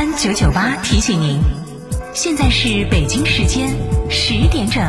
三九九八提醒您，现在是北京时间十点整。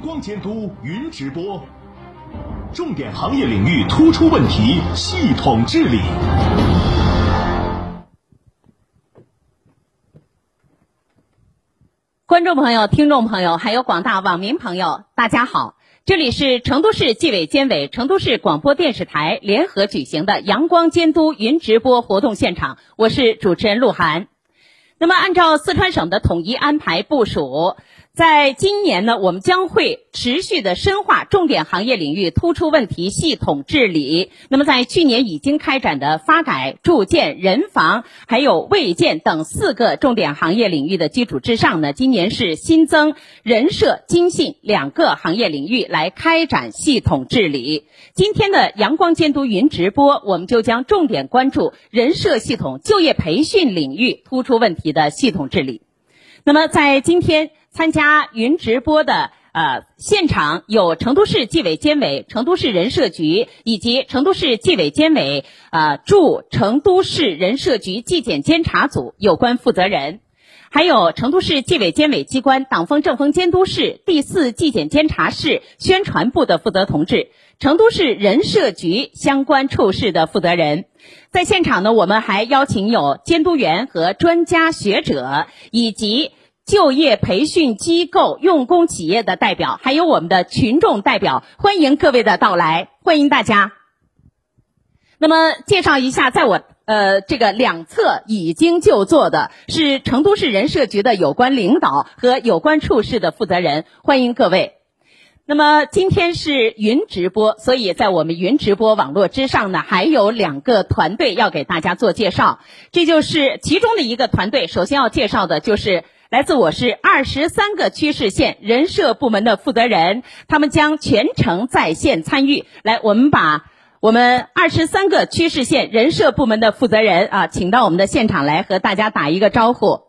光监督云直播，重点行业领域突出问题系统治理。观众朋友、听众朋友，还有广大网民朋友，大家好。这里是成都市纪委监委、成都市广播电视台联合举行的阳光监督云直播活动现场，我是主持人鹿晗。那么，按照四川省的统一安排部署。在今年呢，我们将会持续的深化重点行业领域突出问题系统治理。那么，在去年已经开展的发改、住建、人防还有卫健等四个重点行业领域的基础之上呢，今年是新增人社、经信两个行业领域来开展系统治理。今天的阳光监督云直播，我们就将重点关注人社系统就业培训领域突出问题的系统治理。那么，在今天。参加云直播的呃现场有成都市纪委监委、成都市人社局以及成都市纪委监委呃驻成都市人社局纪检监察组有关负责人，还有成都市纪委监委机关党风政风监督室第四纪检监察室宣传部的负责同志，成都市人社局相关处室的负责人，在现场呢，我们还邀请有监督员和专家学者以及。就业培训机构、用工企业的代表，还有我们的群众代表，欢迎各位的到来，欢迎大家。那么，介绍一下，在我呃这个两侧已经就座的是成都市人社局的有关领导和有关处室的负责人，欢迎各位。那么今天是云直播，所以在我们云直播网络之上呢，还有两个团队要给大家做介绍，这就是其中的一个团队。首先要介绍的就是。来自我市二十三个区市县人社部门的负责人，他们将全程在线参与。来，我们把我们二十三个区市县人社部门的负责人啊，请到我们的现场来和大家打一个招呼。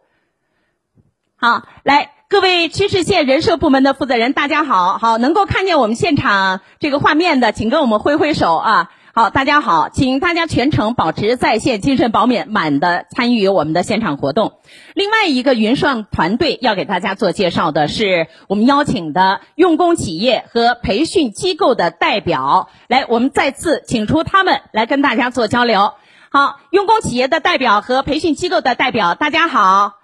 好，来，各位区市县人社部门的负责人，大家好，好，能够看见我们现场这个画面的，请跟我们挥挥手啊。好，大家好，请大家全程保持在线，精神饱满满的参与我们的现场活动。另外一个云上团队要给大家做介绍的是，我们邀请的用工企业和培训机构的代表，来，我们再次请出他们来跟大家做交流。好，用工企业的代表和培训机构的代表，大家好。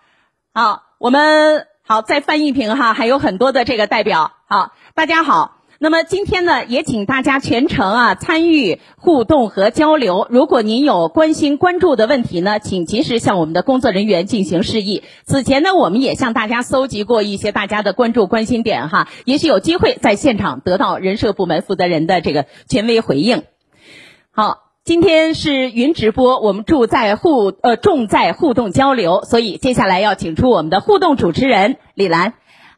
好，我们好再翻一屏哈，还有很多的这个代表。好，大家好。那么今天呢，也请大家全程啊参与互动和交流。如果您有关心关注的问题呢，请及时向我们的工作人员进行示意。此前呢，我们也向大家搜集过一些大家的关注关心点哈，也许有机会在现场得到人社部门负责人的这个权威回应。好，今天是云直播，我们重在互呃重在互动交流，所以接下来要请出我们的互动主持人李兰。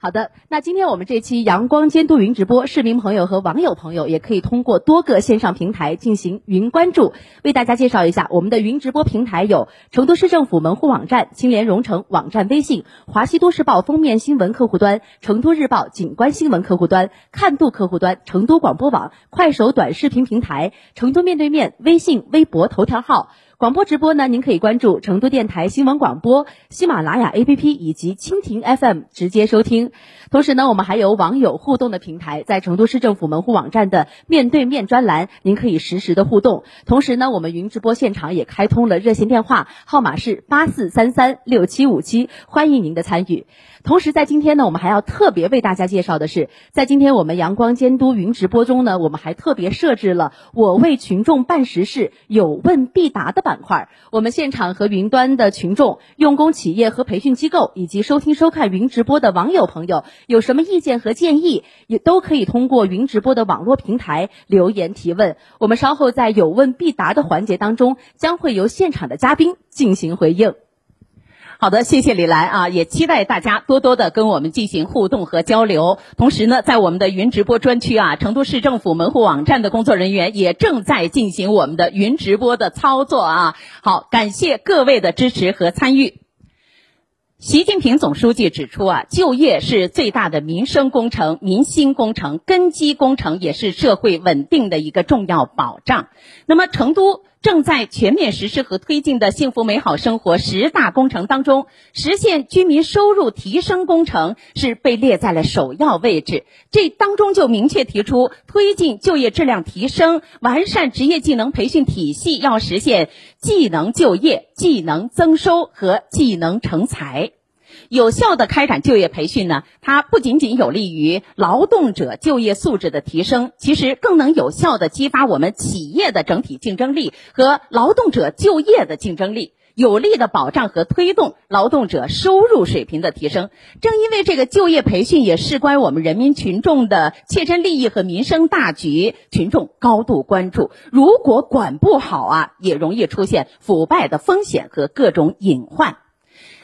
好的，那今天我们这期阳光监督云直播，市民朋友和网友朋友也可以通过多个线上平台进行云关注。为大家介绍一下，我们的云直播平台有成都市政府门户网站、青联蓉城网站微信、华西都市报封面新闻客户端、成都日报景观新闻客户端、看度客户端、成都广播网、快手短视频平台、成都面对面微信、微博头条号。广播直播呢，您可以关注成都电台新闻广播、喜马拉雅 APP 以及蜻蜓 FM 直接收听。同时呢，我们还有网友互动的平台，在成都市政府门户网站的面对面专栏，您可以实时的互动。同时呢，我们云直播现场也开通了热线电话，号码是八四三三六七五七，欢迎您的参与。同时，在今天呢，我们还要特别为大家介绍的是，在今天我们阳光监督云直播中呢，我们还特别设置了“我为群众办实事，有问必答”的。板块，我们现场和云端的群众、用工企业和培训机构，以及收听收看云直播的网友朋友，有什么意见和建议，也都可以通过云直播的网络平台留言提问。我们稍后在有问必答的环节当中，将会由现场的嘉宾进行回应。好的，谢谢李兰啊，也期待大家多多的跟我们进行互动和交流。同时呢，在我们的云直播专区啊，成都市政府门户网站的工作人员也正在进行我们的云直播的操作啊。好，感谢各位的支持和参与。习近平总书记指出啊，就业是最大的民生工程、民心工程、根基工程，也是社会稳定的一个重要保障。那么，成都正在全面实施和推进的幸福美好生活十大工程当中，实现居民收入提升工程是被列在了首要位置。这当中就明确提出，推进就业质量提升，完善职业技能培训体系，要实现技能就业、技能增收和技能成才。有效的开展就业培训呢，它不仅仅有利于劳动者就业素质的提升，其实更能有效的激发我们企业的整体竞争力和劳动者就业的竞争力，有力的保障和推动劳动者收入水平的提升。正因为这个就业培训也事关我们人民群众的切身利益和民生大局，群众高度关注。如果管不好啊，也容易出现腐败的风险和各种隐患。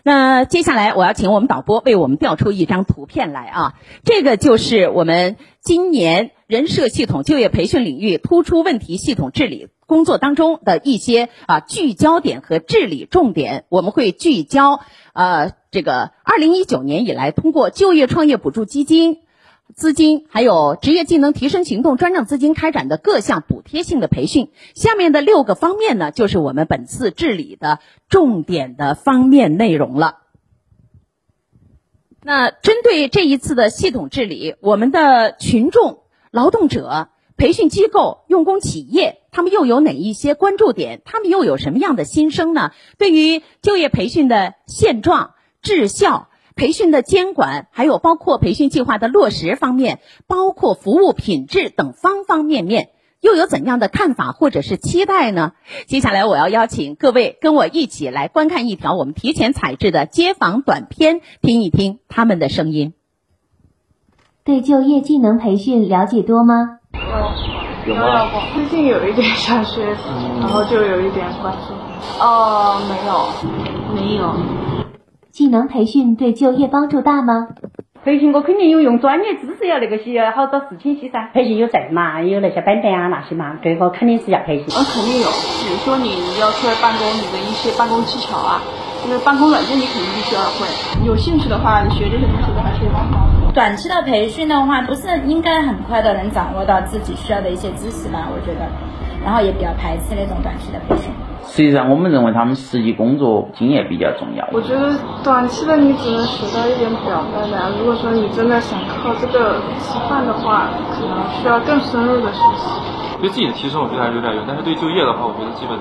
那接下来我要请我们导播为我们调出一张图片来啊，这个就是我们今年人社系统就业培训领域突出问题系统治理工作当中的一些啊聚焦点和治理重点。我们会聚焦呃这个二零一九年以来通过就业创业补助基金。资金还有职业技能提升行动专项资金开展的各项补贴性的培训，下面的六个方面呢，就是我们本次治理的重点的方面内容了。那针对这一次的系统治理，我们的群众、劳动者、培训机构、用工企业，他们又有哪一些关注点？他们又有什么样的心声呢？对于就业培训的现状、质效。培训的监管，还有包括培训计划的落实方面，包括服务品质等方方面面，又有怎样的看法或者是期待呢？接下来我要邀请各位跟我一起来观看一条我们提前采制的街访短片，听一听他们的声音。对就业技能培训了解多吗？有吗？最近有一点想学，然后就有一点关注。哦，没有，没有。技能培训对就业帮助大吗？培训我肯定有用，专业知识要那个些好找事情些噻。培训有证嘛，有那些本本啊那些嘛，这个肯定是要培训。嗯，肯定有。比如说你要出来办公，你的一些办公技巧啊，就是办公软件你肯定必须要会。有兴趣的话，你学这些东西都还是蛮好的。短期的培训的话，不是应该很快的能掌握到自己需要的一些知识吗？我觉得，然后也比较排斥那种短期的培训。实际上，我们认为他们实际工作经验比较重要。我觉得短期的你只能学到一点表面的，如果说你真的想靠这个吃饭的话，可能需要更深入的学习。对自己的提升，我觉得还是有点用，但是对就业的话，我觉得基本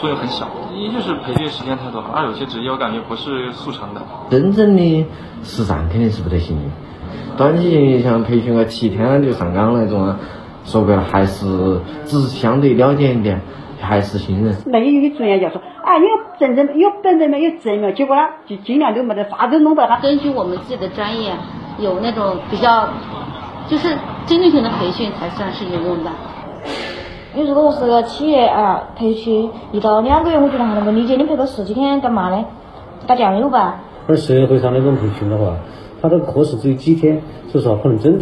作用很小。一就是培训时间太短，二有些职业我感觉不是速成的。真正的实战肯定是不得行的，短期像培训个七天就上岗那种啊，说白了还是只是相对了解一点。还是新人。那有有专业就说，啊，有证证有本人没有证没，结果呢，就尽量都没得啥都弄到他。根据我们自己的专业，有那种比较，就是针对性的培训才算是有用的。你如果是个企业啊，培训一到两个月，我觉得还能够理解。你培个十几天干嘛呢？打酱油吧。而社会上那种培训的话，它的课时只有几天，所以说可能真的。